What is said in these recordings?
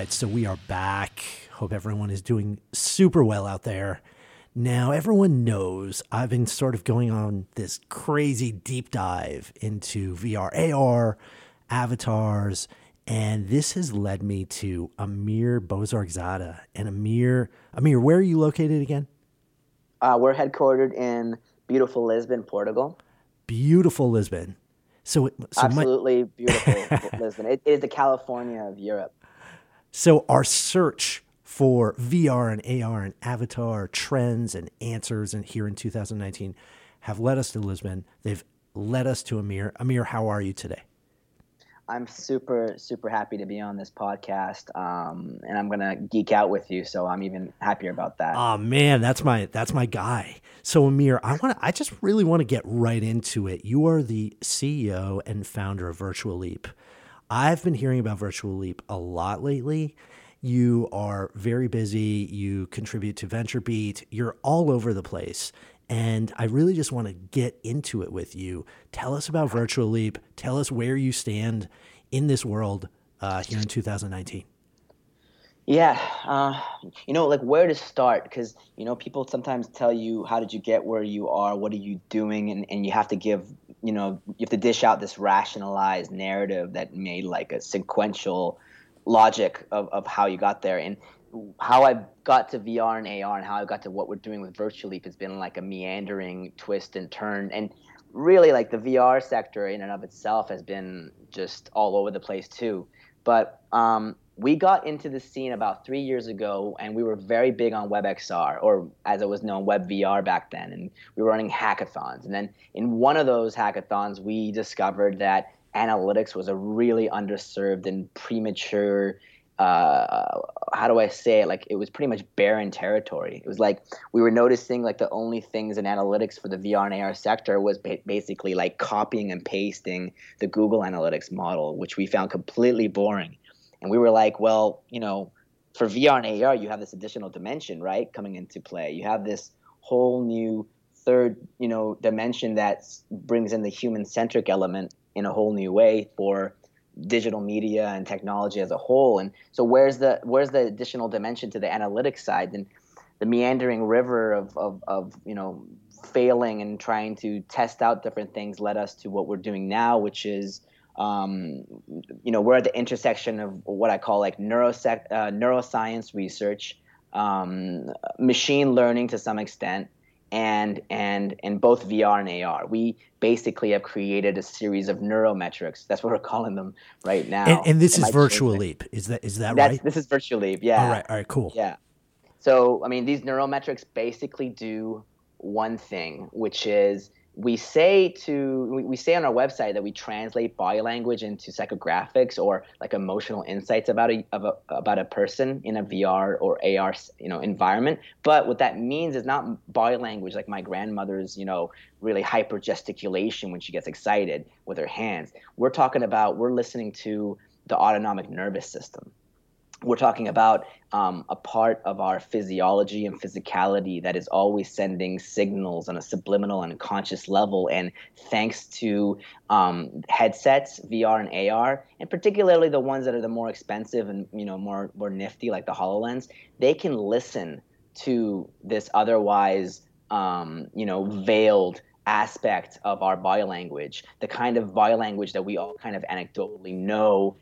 right, so we are back. Hope everyone is doing super well out there. Now, everyone knows I've been sort of going on this crazy deep dive into VR, AR, avatars, and this has led me to Amir Bozorgzadeh. And Amir, Amir, where are you located again? Uh, we're headquartered in beautiful Lisbon, Portugal. Beautiful Lisbon. So, so absolutely my... beautiful Lisbon. It is the California of Europe. So our search for VR and AR and avatar trends and answers and here in 2019 have led us to Lisbon. They've led us to Amir. Amir, how are you today? I'm super, super happy to be on this podcast, um, and I'm gonna geek out with you. So I'm even happier about that. Oh man, that's my that's my guy. So Amir, I want I just really want to get right into it. You are the CEO and founder of Virtual Leap. I've been hearing about Virtual Leap a lot lately. You are very busy. You contribute to VentureBeat. You're all over the place. And I really just want to get into it with you. Tell us about Virtual Leap. Tell us where you stand in this world uh, here in 2019. Yeah, uh, you know, like where to start? Because you know people sometimes tell you how did you get where you are, what are you doing, and, and you have to give you know you have to dish out this rationalized narrative that made like a sequential logic of, of how you got there. And how I got to VR and AR and how I got to what we're doing with Virtual Leap has been like a meandering twist and turn. And really like the VR sector in and of itself has been just all over the place too. But um, we got into the scene about three years ago and we were very big on WebXR, or as it was known, WebVR back then. And we were running hackathons. And then in one of those hackathons, we discovered that analytics was a really underserved and premature. Uh, how do I say it? Like it was pretty much barren territory. It was like we were noticing like the only things in analytics for the VR and AR sector was ba- basically like copying and pasting the Google Analytics model, which we found completely boring and we were like, well, you know, for VR and AR, you have this additional dimension, right, coming into play. You have this whole new third, you know, dimension that brings in the human-centric element in a whole new way for digital media and technology as a whole. And so, where's the where's the additional dimension to the analytics side? And the meandering river of, of, of you know failing and trying to test out different things led us to what we're doing now, which is um, you know, we're at the intersection of what I call like neurosec- uh, neuroscience research, um, machine learning to some extent, and and and both VR and AR. We basically have created a series of neurometrics. That's what we're calling them right now. And, and this is Virtual Leap. Is that is that That's, right? This is Virtual Leap. Yeah. All right. All right. Cool. Yeah. So I mean, these neurometrics basically do one thing, which is we say to we say on our website that we translate body language into psychographics or like emotional insights about a, a, about a person in a VR or AR you know environment. But what that means is not body language like my grandmother's you know really hyper gesticulation when she gets excited with her hands. We're talking about we're listening to the autonomic nervous system we're talking about um, a part of our physiology and physicality that is always sending signals on a subliminal and conscious level. And thanks to um, headsets, VR and AR, and particularly the ones that are the more expensive and you know more more nifty, like the Hololens, they can listen to this otherwise um, you know veiled aspect of our body language, the kind of body language that we all kind of anecdotally know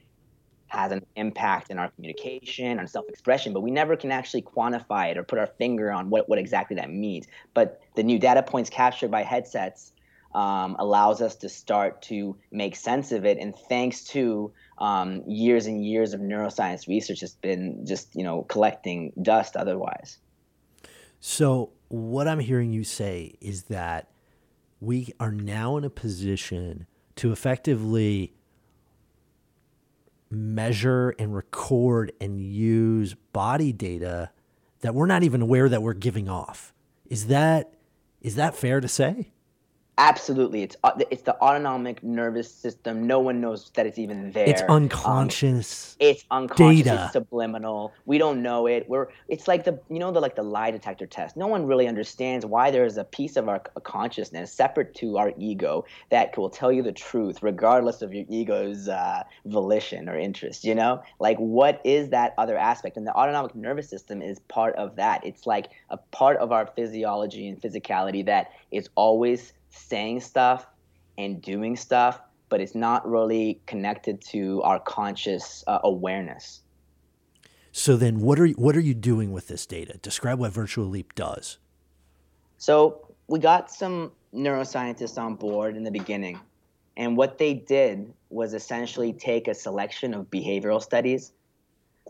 has an impact in our communication and self-expression, but we never can actually quantify it or put our finger on what, what exactly that means. But the new data points captured by headsets um, allows us to start to make sense of it. And thanks to um, years and years of neuroscience research, has been just you know collecting dust otherwise. So what I'm hearing you say is that we are now in a position to effectively measure and record and use body data that we're not even aware that we're giving off. Is that is that fair to say? Absolutely, it's uh, it's the autonomic nervous system. No one knows that it's even there. It's unconscious. Um, it's unconscious. Data. It's subliminal. We don't know it. We're it's like the you know the like the lie detector test. No one really understands why there is a piece of our consciousness separate to our ego that will tell you the truth, regardless of your ego's uh, volition or interest. You know, like what is that other aspect? And the autonomic nervous system is part of that. It's like a part of our physiology and physicality that is always saying stuff and doing stuff, but it's not really connected to our conscious uh, awareness. So then, what are you, what are you doing with this data? Describe what Virtual Leap does. So we got some neuroscientists on board in the beginning, and what they did was essentially take a selection of behavioral studies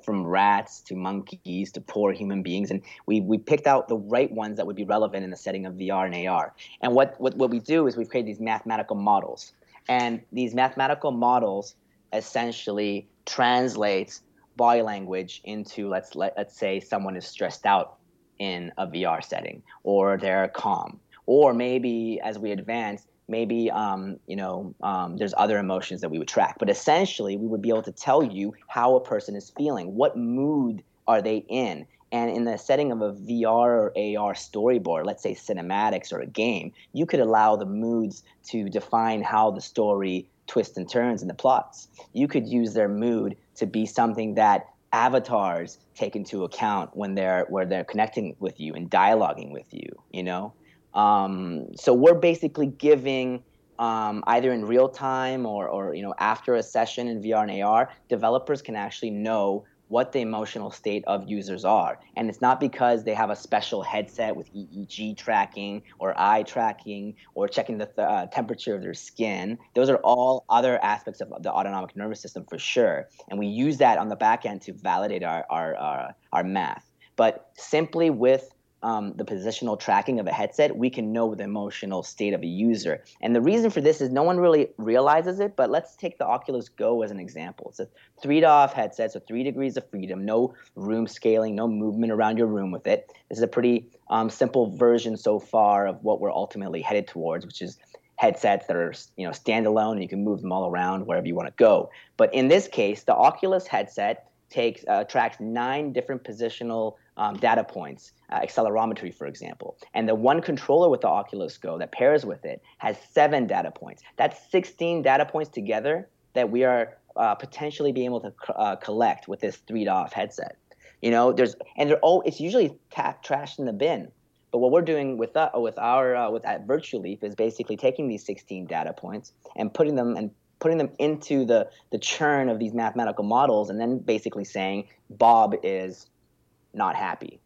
from rats to monkeys to poor human beings, and we, we picked out the right ones that would be relevant in the setting of VR and AR. And what, what, what we do is we've created these mathematical models. And these mathematical models essentially translates body language into let's let, let's say someone is stressed out in a VR setting or they're calm or maybe as we advance maybe um, you know um, there's other emotions that we would track. But essentially we would be able to tell you how a person is feeling what mood are they in? And in the setting of a vr or ar storyboard let's say cinematics or a game you could allow the moods to define how the story twists and turns in the plots. You could use their mood to be something that avatars take into account when they're where they're connecting with you and dialoguing with you you know um, so we're basically giving um, either in real time or, or you know after a session in VR and AR, developers can actually know what the emotional state of users are. And it's not because they have a special headset with EEG tracking or eye tracking or checking the th- uh, temperature of their skin. Those are all other aspects of the autonomic nervous system for sure. And we use that on the back end to validate our, our, our, our math. But simply with um, the positional tracking of a headset, we can know the emotional state of a user. And the reason for this is no one really realizes it, but let's take the Oculus Go as an example. It's a three DoF headset, so three degrees of freedom, no room scaling, no movement around your room with it. This is a pretty um, simple version so far of what we're ultimately headed towards, which is headsets that are you know standalone and you can move them all around wherever you want to go. But in this case, the Oculus headset takes uh, tracks nine different positional um, data points, uh, accelerometry, for example. And the one controller with the Oculus Go that pairs with it has seven data points. That's 16 data points together that we are uh, potentially being able to uh, collect with this three DoF headset. You know, there's and they're all it's usually ta- trashed in the bin. But what we're doing with uh, with our uh, with at Virtual is basically taking these 16 data points and putting them and putting them into the the churn of these mathematical models, and then basically saying Bob is not happy.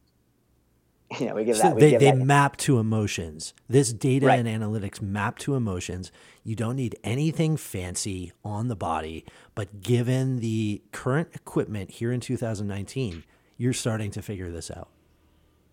You know, we give so that. We they give they that. map to emotions. This data right. and analytics map to emotions. You don't need anything fancy on the body, but given the current equipment here in 2019, you're starting to figure this out.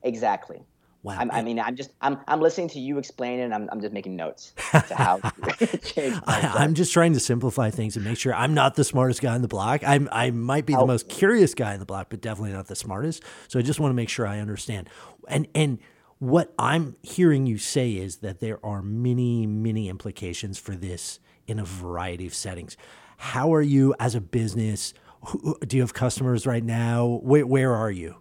Exactly. Wow. I'm, i mean, I'm just I'm I'm listening to you explain it. and I'm I'm just making notes to how. I, am just trying to simplify things and make sure I'm not the smartest guy in the block. I'm I might be the oh. most curious guy in the block, but definitely not the smartest. So I just want to make sure I understand. And and what I'm hearing you say is that there are many many implications for this in a variety of settings. How are you as a business? Do you have customers right now? Where where are you?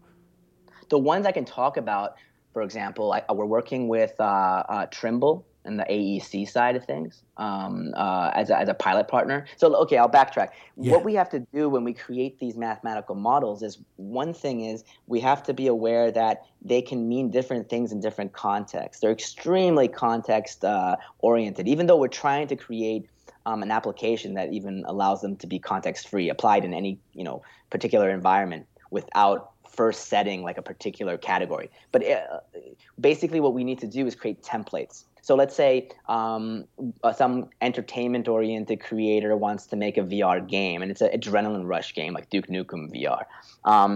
The ones I can talk about for example, I, we're working with uh, uh, Trimble and the AEC side of things um, uh, as, a, as a pilot partner. So, okay, I'll backtrack. Yeah. What we have to do when we create these mathematical models is one thing is we have to be aware that they can mean different things in different contexts. They're extremely context uh, oriented, even though we're trying to create um, an application that even allows them to be context free, applied in any you know particular environment without first setting like a particular category. But uh, basically, what we need to do is create templates. So let's say um, uh, some entertainment-oriented creator wants to make a VR game, and it's an adrenaline rush game like Duke Nukem VR. Um,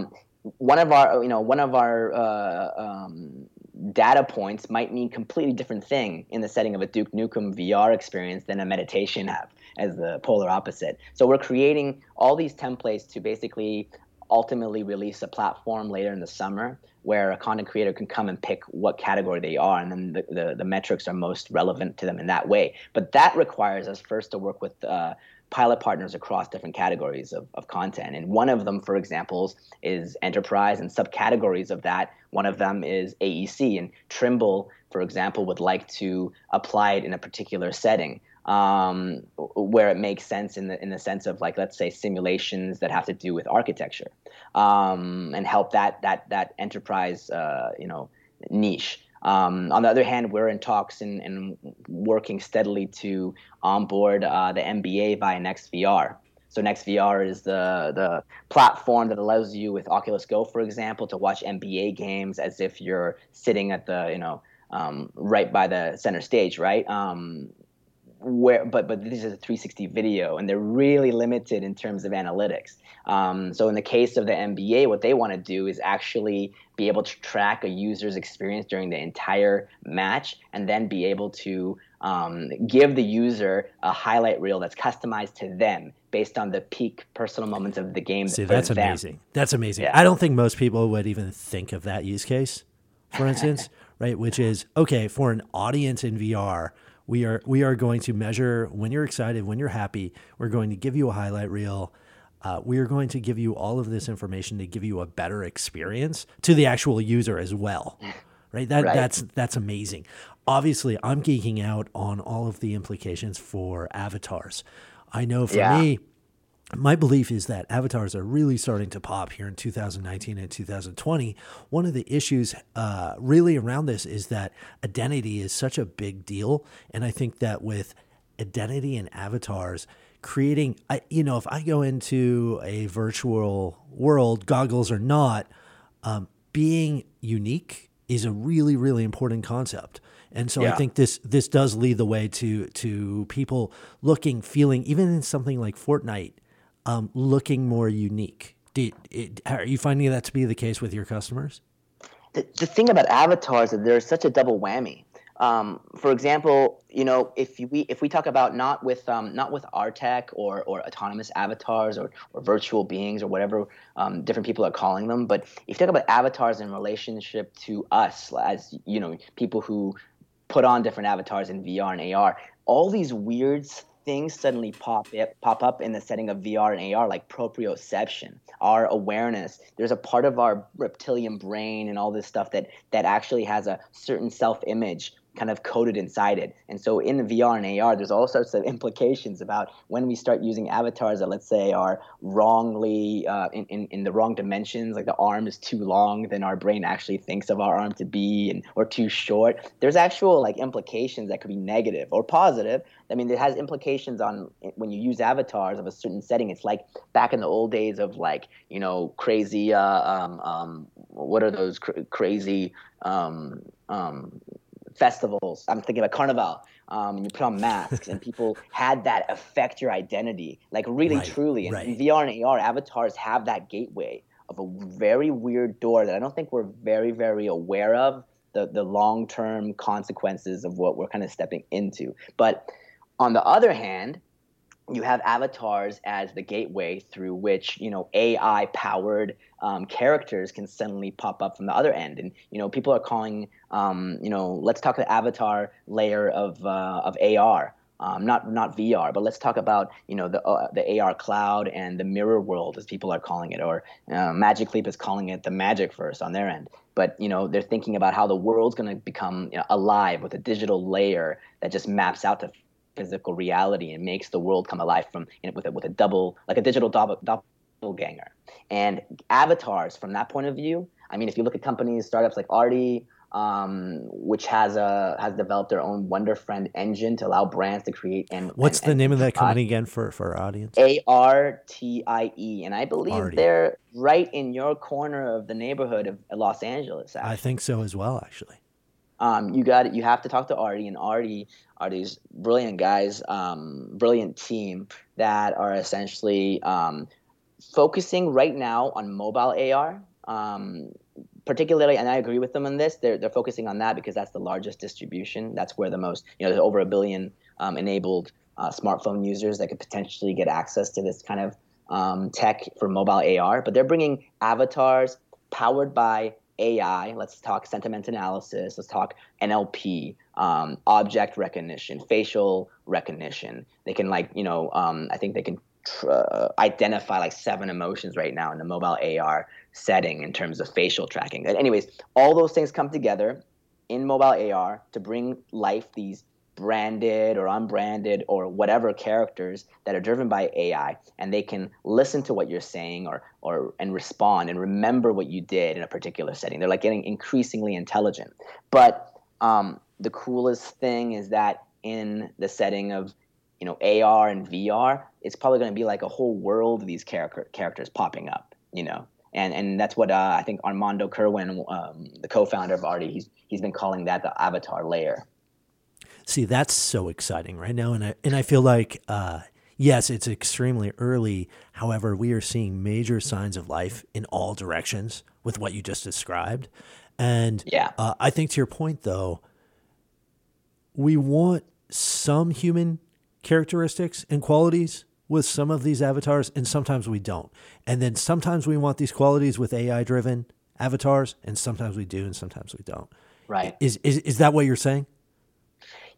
one of our, you know, one of our uh, um, data points might mean completely different thing in the setting of a Duke Nukem VR experience than a meditation app as the polar opposite. So we're creating all these templates to basically ultimately release a platform later in the summer where a content creator can come and pick what category they are, and then the, the, the metrics are most relevant to them in that way. But that requires us first to work with uh, pilot partners across different categories of, of content. And one of them, for example, is enterprise and subcategories of that. One of them is AEC. And Trimble, for example, would like to apply it in a particular setting. Um, where it makes sense in the in the sense of like let's say simulations that have to do with architecture um, and help that that that enterprise uh, you know niche. Um, on the other hand, we're in talks and, and working steadily to onboard uh, the NBA via NextVR. So NextVR is the the platform that allows you with Oculus Go, for example, to watch NBA games as if you're sitting at the you know um, right by the center stage, right? Um, where but but this is a 360 video and they're really limited in terms of analytics um, so in the case of the nba what they want to do is actually be able to track a user's experience during the entire match and then be able to um, give the user a highlight reel that's customized to them based on the peak personal moments of the game see that's them. amazing that's amazing yeah. i don't think most people would even think of that use case for instance right which is okay for an audience in vr we are we are going to measure when you're excited, when you're happy. We're going to give you a highlight reel. Uh, we are going to give you all of this information to give you a better experience to the actual user as well. Right? That right. that's that's amazing. Obviously, I'm geeking out on all of the implications for avatars. I know for yeah. me, my belief is that avatars are really starting to pop here in 2019 and 2020. One of the issues uh, really around this is that identity is such a big deal. And I think that with identity and avatars, creating, I, you know, if I go into a virtual world, goggles or not, um, being unique is a really, really important concept. And so yeah. I think this this does lead the way to to people looking, feeling, even in something like Fortnite um, looking more unique. Do, it, are you finding that to be the case with your customers? The, the thing about avatars is that there's such a double whammy. Um, for example, you know, if we if we talk about not with um, not with tech or, or autonomous avatars or, or virtual beings or whatever um, different people are calling them, but if you talk about avatars in relationship to us as you know people who put on different avatars in VR and AR, all these weird things suddenly pop it, pop up in the setting of VR and AR, like proprioception, our awareness. There's a part of our reptilian brain and all this stuff that that actually has a certain self-image kind of coded inside it. And so in VR and AR, there's all sorts of implications about when we start using avatars that, let's say, are wrongly uh, in, in, in the wrong dimensions, like the arm is too long than our brain actually thinks of our arm to be, and or too short. There's actual like implications that could be negative or positive. I mean, it has implications on when you use avatars of a certain setting. It's like back in the old days of like you know crazy. Uh, um, um, what are those cr- crazy? Um, um, festivals. I'm thinking about Carnival. Um, you put on masks, and people had that affect your identity, like really, right, truly. And right. in VR and AR, avatars have that gateway of a very weird door that I don't think we're very, very aware of the the long term consequences of what we're kind of stepping into. But on the other hand, you have avatars as the gateway through which you know AI powered um, characters can suddenly pop up from the other end, and you know people are calling um, you know let's talk the avatar layer of uh, of AR. Um, not not VR, but let's talk about you know the uh, the AR cloud and the mirror world, as people are calling it, or uh, Magic Leap is calling it the Magicverse on their end. But you know they're thinking about how the world's going to become you know, alive with a digital layer that just maps out to physical reality and makes the world come alive from you know, with a, with a double like a digital double, doppelganger. And avatars from that point of view, I mean, if you look at companies, startups like Artie, um, which has a has developed their own Wonder Friend engine to allow brands to create and. What's and, the name of that company again for for our audience? A R T I E, and I believe Artie. they're right in your corner of the neighborhood of Los Angeles. Actually. I think so as well, actually. Um, you got it. you have to talk to Artie, and Artie are these brilliant guys, um, brilliant team that are essentially um, focusing right now on mobile AR. Um, particularly, and I agree with them on this. They're they're focusing on that because that's the largest distribution. That's where the most you know there's over a billion um, enabled uh, smartphone users that could potentially get access to this kind of um, tech for mobile AR. But they're bringing avatars powered by AI. Let's talk sentiment analysis. Let's talk NLP, um, object recognition, facial recognition. They can like you know um, I think they can tr- uh, identify like seven emotions right now in the mobile AR setting in terms of facial tracking. And anyways, all those things come together in mobile AR to bring life these branded or unbranded or whatever characters that are driven by AI and they can listen to what you're saying or or and respond and remember what you did in a particular setting. They're like getting increasingly intelligent. But um, the coolest thing is that in the setting of you know AR and VR, it's probably going to be like a whole world of these character characters popping up. You know, and and that's what uh, I think Armando Kirwin, um, the co-founder of Artie, he's he's been calling that the avatar layer. See, that's so exciting right now, and I and I feel like uh, yes, it's extremely early. However, we are seeing major signs of life in all directions with what you just described, and yeah, uh, I think to your point though, we want some human characteristics and qualities with some of these avatars, and sometimes we don't. And then sometimes we want these qualities with AI driven avatars, and sometimes we do, and sometimes we don't. Right. Is, is, is that what you're saying?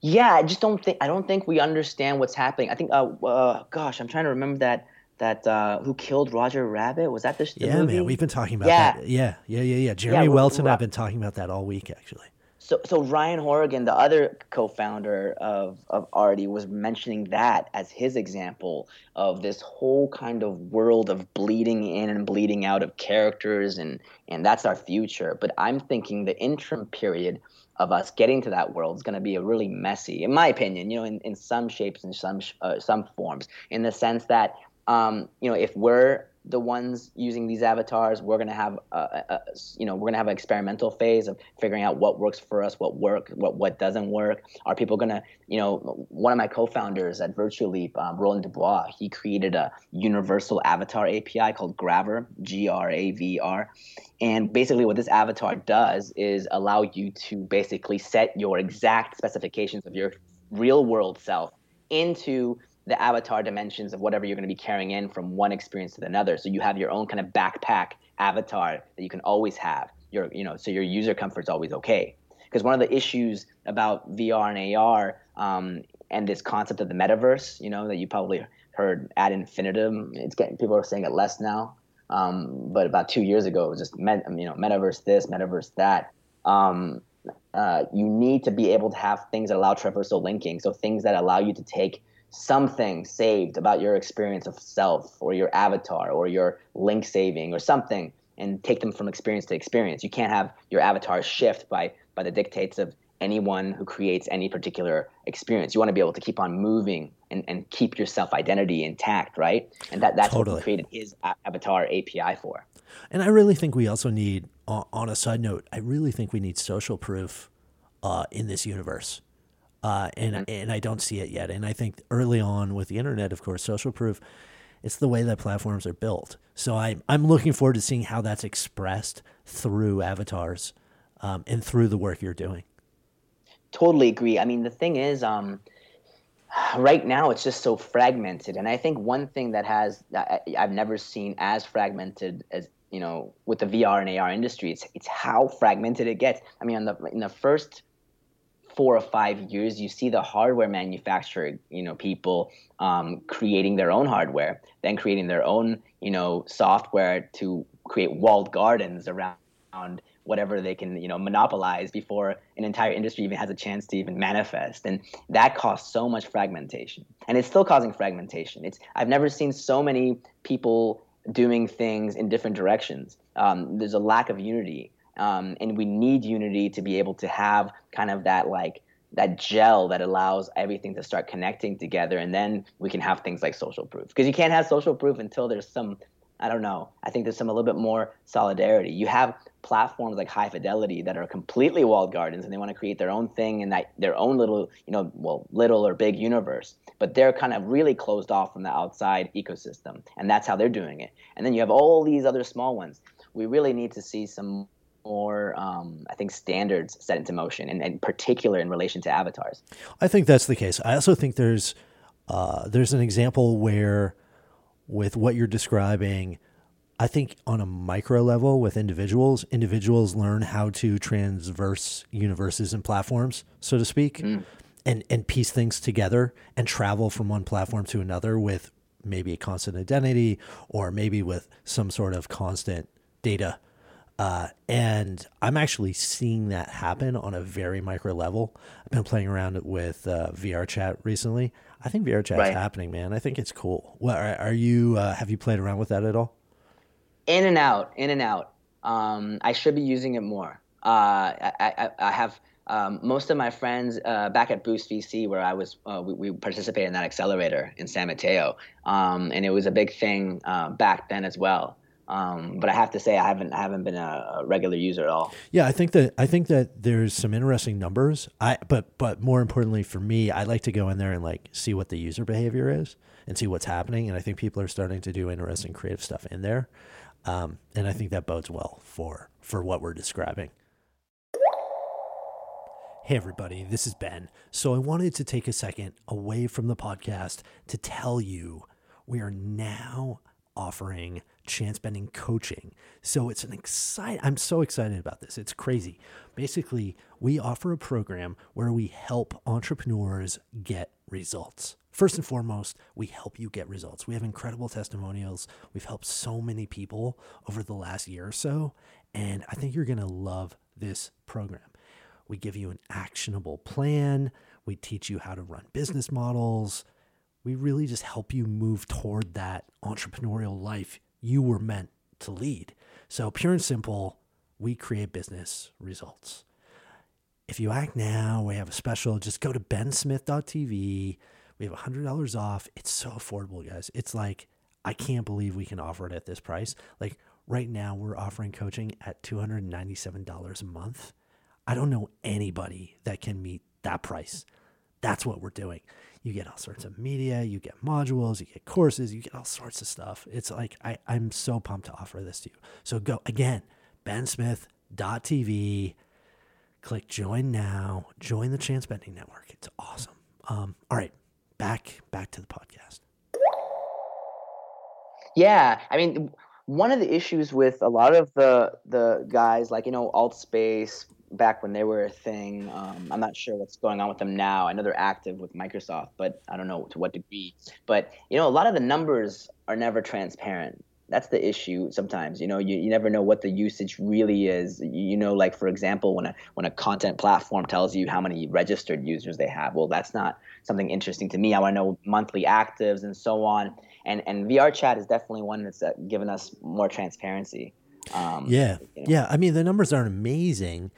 Yeah, I just don't think I don't think we understand what's happening. I think, uh, uh gosh, I'm trying to remember that that uh, who killed Roger Rabbit was that the, the yeah movie? man we've been talking about Yeah. that yeah yeah yeah yeah Jeremy Yeah, Welton I've been talking about that all week actually So, so Ryan Horrigan, the other co-founder of of Artie was mentioning that as his example of this whole kind of world of bleeding in and bleeding out of characters, and and that's our future. But I'm thinking the interim period of us getting to that world is going to be a really messy, in my opinion. You know, in, in some shapes and some uh, some forms, in the sense that um, you know if we're the ones using these avatars, we're gonna have a, a, you know we're gonna have an experimental phase of figuring out what works for us, what work, what what doesn't work. Are people gonna you know one of my co-founders at Virtual Leap, um, Roland Dubois, he created a universal avatar API called graver G R A V R, and basically what this avatar does is allow you to basically set your exact specifications of your real world self into the avatar dimensions of whatever you're going to be carrying in from one experience to another. So you have your own kind of backpack avatar that you can always have. Your, you know, so your user comfort's always okay. Because one of the issues about VR and AR um, and this concept of the metaverse, you know, that you probably heard ad infinitum. It's getting people are saying it less now, um, but about two years ago, it was just met, you know, metaverse this, metaverse that. Um, uh, you need to be able to have things that allow traversal linking. So things that allow you to take something saved about your experience of self or your avatar or your link saving or something and take them from experience to experience. You can't have your avatar shift by by the dictates of anyone who creates any particular experience. You want to be able to keep on moving and, and keep your self identity intact, right? And that, that's Totally. what created his avatar API for. And I really think we also need, on on a side note, I really think we need social proof uh, in this universe. Uh, and and I don't see it yet. And I think early on with the internet, of course, social proof, it's the way that platforms are built. So I I'm looking forward to seeing how that's expressed through avatars um, and through the work you're doing. Totally agree. I mean, the thing is, um, right now it's just so fragmented, and I think one thing that has I- I've never seen as fragmented as you know with the VR and AR industry, it's it's how fragmented it gets. I mean, on the in the first four or five years, you see the hardware manufacturer, you know, people um, creating their own hardware, then creating their own, you know, software to create walled gardens around whatever they can, you know, monopolize before an entire industry even has a chance to even manifest. And that caused so much fragmentation, and it's still causing fragmentation. It's I've never seen so many people doing things in different directions. Um, there's a lack of unity um, and we need unity to be able to have kind of that like that gel that allows everything to start connecting together. And then we can have things like social proof. Because you can't have social proof until there's some i don't know i think there's some a little bit more solidarity. You have platforms like high fidelity that are completely walled gardens and they want to create their own thing in that their own little you know well little or big universe. But they're kind of really closed off from the outside ecosystem and that's how they're doing it. And then you have all these other small ones. We really need to see some more, um, I think, standards set into motion, and in particular in relation to avatars. I think that's the case. I also think there's uh, there's an example where, with what you're describing, I think on a micro level with individuals, individuals learn how to transverse universes and platforms, so to speak, mm. and and piece things together and travel from one platform to another with maybe a constant identity or maybe with some sort of constant data. Uh, and I'm actually seeing that happen on a very micro level. I've been playing around with uh, VR chat recently. I think VR chat's right. happening, man. I think it's cool. What are, are you? Uh, have you played around with that at all? in and out, in and out. Um, I should be using it more. Uh, I, I, I, have um, most of my friends uh, back at Boost VC, where I was, uh, we, we, participated in that accelerator in San Mateo, um, and it was a big thing uh, back then as well. Um, but I have to say, I haven't, I haven't been a, regular user at all. Yeah, I think that I think that there's some interesting numbers. I, but but more importantly for me, I like to go in there and like see what the user behavior is and see what's happening. And I think people are starting to do interesting creative stuff in there. Um, and I think that bodes well for for what we're describing. Hey, everybody, this is Ben. So, I wanted to take a second away from the podcast to tell you we are now offering chance bending coaching. So, it's an exciting, I'm so excited about this. It's crazy. Basically, we offer a program where we help entrepreneurs get results. First and foremost, we help you get results. We have incredible testimonials. We've helped so many people over the last year or so, and I think you're going to love this program. We give you an actionable plan. We teach you how to run business models. We really just help you move toward that entrepreneurial life you were meant to lead. So, pure and simple, we create business results. If you act now, we have a special. Just go to bensmith.tv we have $100 off. It's so affordable, guys. It's like, I can't believe we can offer it at this price. Like right now, we're offering coaching at $297 a month. I don't know anybody that can meet that price. That's what we're doing. You get all sorts of media, you get modules, you get courses, you get all sorts of stuff. It's like, I, I'm so pumped to offer this to you. So go again, bensmith.tv, click join now, join the Chance Bending Network. It's awesome. Um, all right, back back to the podcast. Yeah, I mean, one of the issues with a lot of the the guys, like you know, Altspace, back when they were a thing. Um, I'm not sure what's going on with them now. I know they're active with Microsoft, but I don't know to what degree. But you know, a lot of the numbers are never transparent that's the issue sometimes you know you, you never know what the usage really is you know like for example when a when a content platform tells you how many registered users they have well that's not something interesting to me i want to know monthly actives and so on and and vr chat is definitely one that's uh, given us more transparency um, yeah you know. yeah i mean the numbers aren't amazing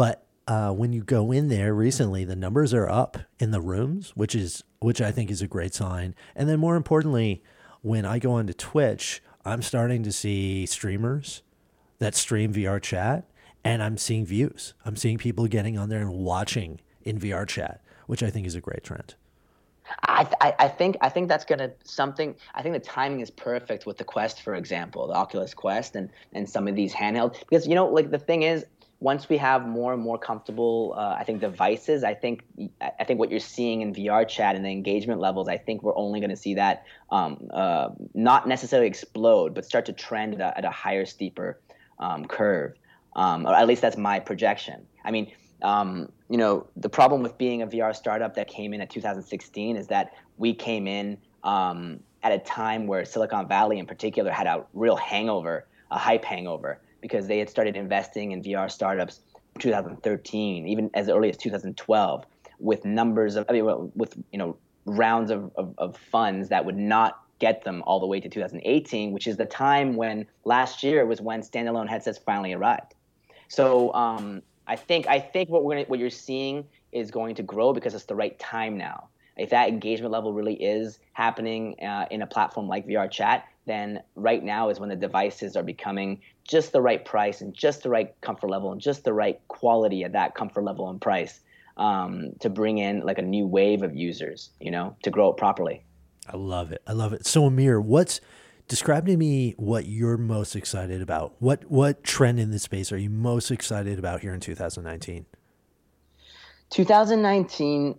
but uh, when you go in there recently the numbers are up in the rooms which is which i think is a great sign and then more importantly when i go onto twitch I'm starting to see streamers that stream VR chat and I'm seeing views. I'm seeing people getting on there and watching in VR chat, which I think is a great trend. I, I, I think I think that's gonna something. I think the timing is perfect with the Quest, for example, the Oculus Quest, and and some of these handheld because you know like the thing is once we have more and more comfortable, uh, I think devices, I think I think what you're seeing in VR chat and the engagement levels, I think we're only going to see that um, uh, not necessarily explode, but start to trend at a, at a higher, steeper um, curve. Um, or at least that's my projection. I mean, um, you know, the problem with being a VR startup that came in at 2016 is that we came in um, at a time where Silicon Valley, in particular, had a real hangover, a hype hangover because they had started investing in VR startups 2013, even as early as 2012, with numbers of I mean, with you know rounds of, of, of funds that would not get them all the way to 2018, which is the time when last year was when standalone headsets finally arrived. So um, I think I think what we're gonna, what you're seeing is going to grow because it's the right time now. If that engagement level really is happening uh, in a platform like VR Chat, then right now is when the devices are becoming just the right price and just the right comfort level and just the right quality at that comfort level and price um, to bring in like a new wave of users, you know, to grow it properly. I love it. I love it. So Amir, what's describe to me what you're most excited about? What what trend in this space are you most excited about here in 2019? 2019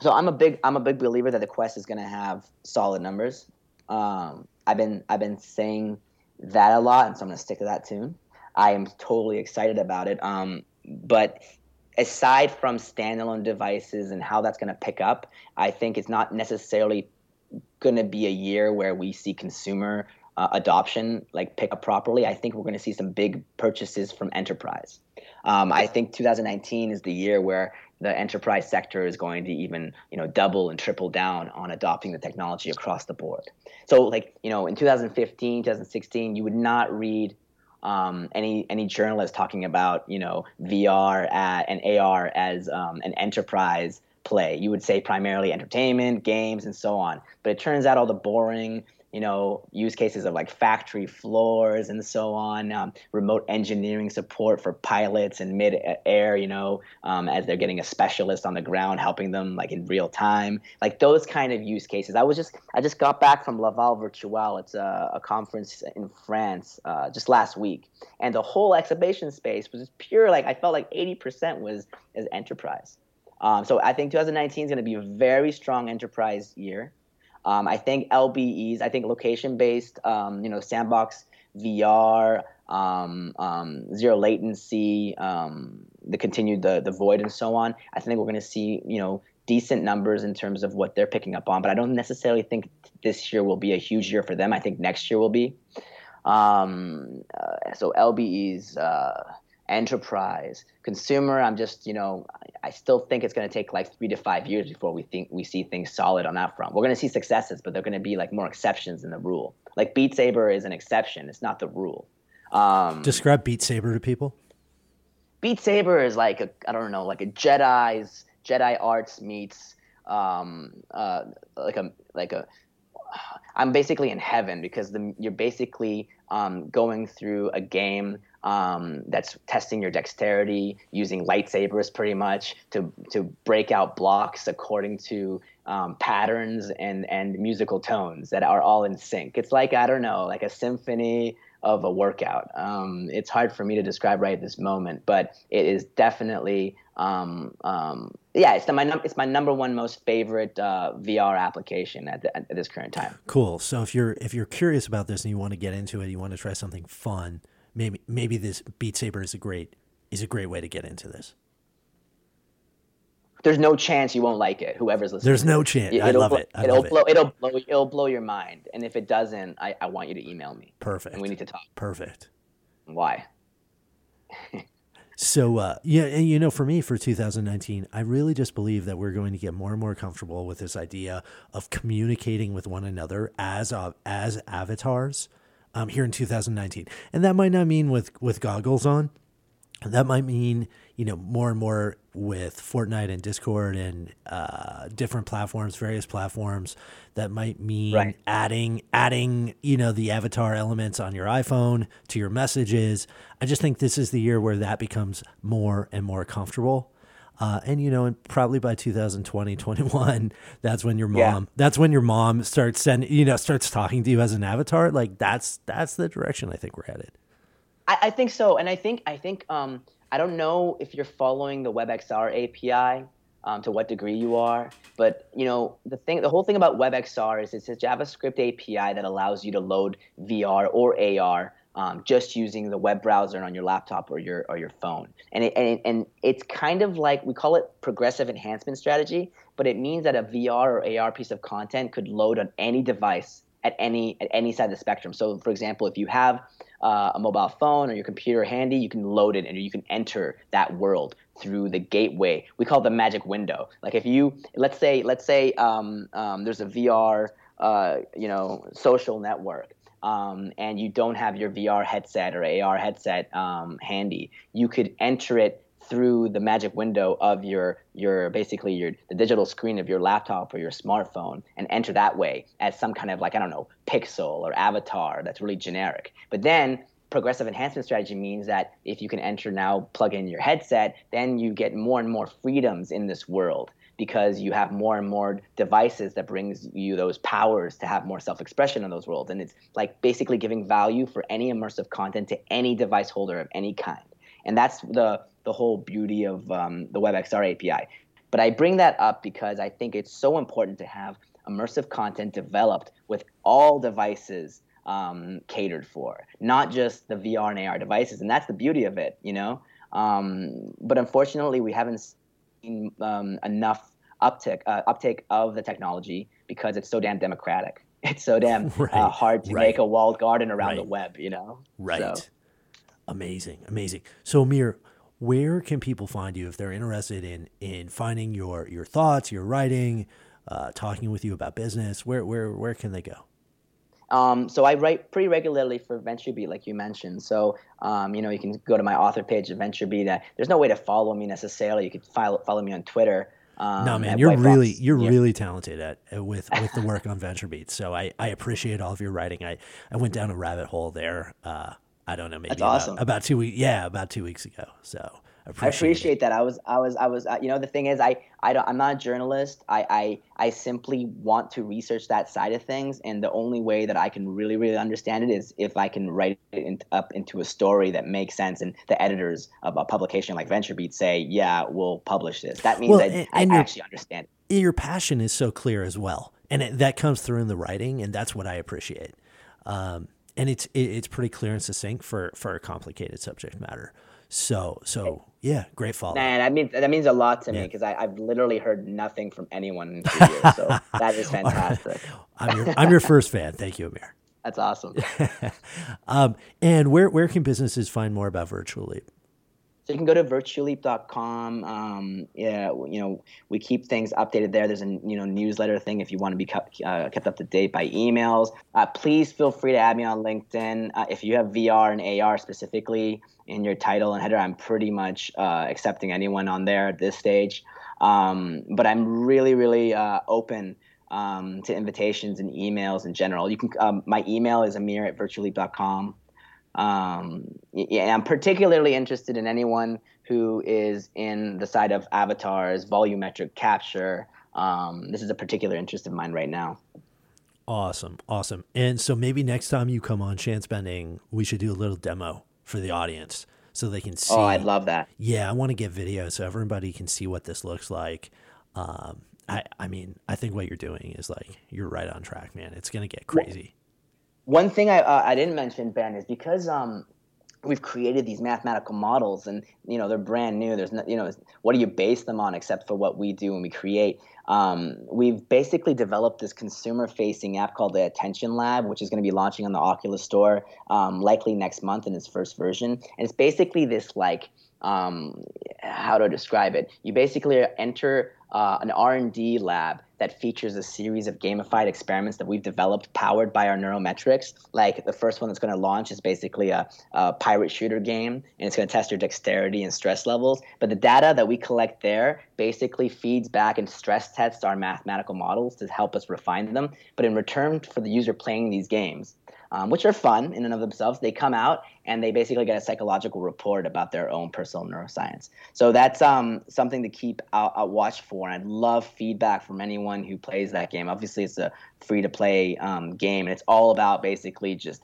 so i'm a big i'm a big believer that the quest is going to have solid numbers um, I've been I've been saying that a lot, and so I'm going to stick to that tune. I am totally excited about it. Um, but aside from standalone devices and how that's going to pick up, I think it's not necessarily going to be a year where we see consumer uh, adoption like pick up properly. I think we're going to see some big purchases from enterprise. Um, I think 2019 is the year where the enterprise sector is going to even you know double and triple down on adopting the technology across the board. So like you know in 2015, 2016, you would not read um, any any journalist talking about you know VR and AR as um, an enterprise play. You would say primarily entertainment, games, and so on. But it turns out all the boring you know, use cases of like factory floors and so on, um, remote engineering support for pilots and mid-air, you know, um, as they're getting a specialist on the ground helping them like in real time, like those kind of use cases. I was just, I just got back from Laval Virtual. It's a, a conference in France uh, just last week, and the whole exhibition space was just pure. Like I felt like 80% was as enterprise. Um, so I think 2019 is going to be a very strong enterprise year. Um, I think LBEs, I think location based, um, you know, sandbox VR, um, um, zero latency, um, the continued the the void and so on. I think we're going to see you know decent numbers in terms of what they're picking up on, but I don't necessarily think this year will be a huge year for them. I think next year will be. Um, uh, so LBEs. Uh, enterprise consumer i'm just you know i still think it's going to take like three to five years before we think we see things solid on that front. We're going to see successes but they're going to be like more exceptions than the rule. Like beat saber is an exception. It's not the rule. Um, describe beat saber to people. Beat saber is like a i don't know like a jedi's jedi arts meets um, uh, like a like a i'm basically in heaven because the, you're basically um, going through a game um, that's testing your dexterity using lightsabers pretty much to to break out blocks according to um, patterns and and musical tones that are all in sync. It's like I don't know, like a symphony of a workout. Um, it's hard for me to describe right at this moment, but it is definitely um, um, yeah, it's my num- it's my number one most favorite uh, VR application at, the, at this current time. Cool. So if you're if you're curious about this and you want to get into it, you want to try something fun maybe maybe this Beat Saber is a great is a great way to get into this. There's no chance you won't like it. Whoever's listening. There's no chance. I love it. I it'll love blow. It. It'll blow. It'll blow your mind. And if it doesn't, I, I want you to email me. Perfect. And we need to talk. Perfect. Why? so uh, yeah, and you know, for me, for 2019, I really just believe that we're going to get more and more comfortable with this idea of communicating with one another as uh, as avatars um, here in 2019. And that might not mean with, with goggles on. That might mean, you know, more and more with Fortnite and Discord and uh, different platforms, various platforms. That might mean right. adding, adding, you know, the avatar elements on your iPhone to your messages. I just think this is the year where that becomes more and more comfortable. Uh, and you know, and probably by 2020, 21, that's when your mom, yeah. that's when your mom starts sending, you know, starts talking to you as an avatar. Like that's that's the direction I think we're headed. I, I think so, and I think I think um, I don't know if you're following the WebXR API. Um, to what degree you are. But you know, the thing, the whole thing about WebXR is it's a JavaScript API that allows you to load VR or AR um, just using the web browser on your laptop or your or your phone. And it, and it, and it's kind of like we call it progressive enhancement strategy, but it means that a VR or AR piece of content could load on any device at any at any side of the spectrum. So, for example, if you have uh, a mobile phone or your computer handy, you can load it and you can enter that world through the gateway. We call it the magic window. Like if you let's say let's say um, um, there's a VR uh, you know social network um, and you don't have your VR headset or AR headset um, handy, you could enter it through the magic window of your your basically your the digital screen of your laptop or your smartphone and enter that way as some kind of like I don't know pixel or avatar that's really generic. But then progressive enhancement strategy means that if you can enter now plug in your headset, then you get more and more freedoms in this world because you have more and more devices that brings you those powers to have more self-expression in those worlds and it's like basically giving value for any immersive content to any device holder of any kind and that's the the whole beauty of um, the WebXR API but I bring that up because I think it's so important to have immersive content developed with all devices um, catered for, not just the VR and AR devices. And that's the beauty of it, you know. Um, but unfortunately, we haven't seen um, enough uptick uh, uptake of the technology because it's so damn democratic. It's so damn Right, uh, hard to right. make a walled garden around the web, you know. Right. So- Amazing, amazing. So Amir, where can people find you if they're interested in in finding your your thoughts, your writing, uh, talking with you about business? Where where where can they go? Um, so I write pretty regularly for VentureBeat, like you mentioned. So um, you know, you can go to my author page at VentureBeat. Uh, there's no way to follow me necessarily. You could follow follow me on Twitter. Um, no man, you're White really you're Yeah. really talented at with with the work on VentureBeat. So I I appreciate all of your writing. I I went down a rabbit hole there. Uh, I don't know, maybe That's about, awesome. about two weeks. Yeah, about two weeks ago. So appreciate, I appreciate that. I was, I was, I was. Uh, you know, the thing is, I, I don't, I'm not a journalist. I, I, I simply want to research that side of things, and the only way that I can really, really understand it is if I can write it in, up into a story that makes sense, and the editors of a publication like VentureBeat say, "Yeah, we'll publish this." That means Well, and- I and you're- actually understand it. it. Your passion is so clear as well, and it, that comes through in the writing, and that's what I appreciate. Um, and it's it, it's pretty clear and succinct for for a complicated subject matter. So so yeah, great follow. Man, that means that means a lot to me because I've literally heard nothing from anyone in two years. So that is fantastic. I'm your I'm your first fan. Thank you, Amir. That's awesome. Um, and where where can businesses find more about Virtuleap? So you can go to virtuleap.com. Um, yeah, you know, we keep things updated there. There's a you know newsletter thing if you want to be kept, uh, kept up to date by emails. Uh, please feel free to add me on LinkedIn. Uh, if you have VR and AR specifically in your title and header, I'm pretty much uh, accepting anyone on there at this stage. Um, but I'm really, really uh, open um, to invitations and emails in general. You can. Um, my email is amir at virtuleap.com. Um, yeah, I'm particularly interested in anyone who is in the side of avatars, volumetric capture. Um, this is a particular interest of mine right now. Awesome, awesome. And so maybe next time you come on Chance Bending, we should do a little demo for the audience so they can see. Oh, I'd love that. Yeah, I want to get video so everybody can see what this looks like. Um, I, I mean, I think what you're doing is like you're right on track, man. It's gonna get crazy. One thing I, uh, I didn't mention, Ben, is because um, we've created these mathematical models, and you know they're brand new. There's no, you know, what do you base them on except for what we do and we create? Um, we've basically developed this consumer-facing app called the Attention Lab, which is going to be launching on the Oculus Store um, likely next month in its first version. And it's basically this like um, how to describe it. You basically enter uh, an R&D lab that features a series of gamified experiments that we've developed powered by our neurometrics. Like the first one that's going to launch is basically a, a pirate shooter game, and it's going to test your dexterity and stress levels. But the data that we collect there basically feeds back and stress tests our mathematical models to help us refine them. But in return for the user playing these games, um, which are fun in and of themselves. They come out and they basically get a psychological report about their own personal neuroscience. So that's um, something to keep out, out watch for. And I'd love feedback from anyone who plays that game. Obviously, it's a free to play um, game, and it's all about basically just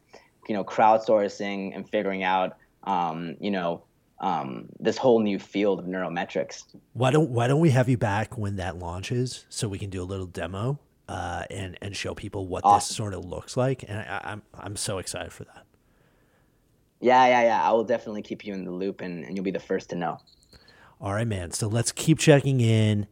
you know crowdsourcing and figuring out um, you know um, this whole new field of neurometrics. Why don't Why don't we have you back when that launches so we can do a little demo uh, and and show people what this sort of looks like? And I, I'm I'm so excited for that. Yeah, yeah, yeah. I will definitely keep you in the loop, and, and you'll be the first to know. All right, man. So let's keep checking in.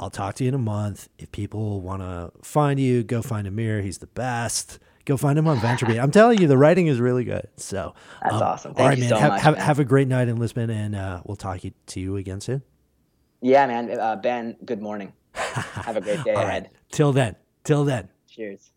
I'll talk to you in a month. If people want to find you, go find Amir. He's the best. Go find him on VentureBeat. I'm telling you, the writing is really good. So That's um, awesome. all Thank right, you man. so have, much, have, man. have a great night in Lisbon, and uh, we'll talk to you again soon. Yeah, man. Uh, ben, good morning. Have a great day All ahead. right. Till then. Till then. Cheers.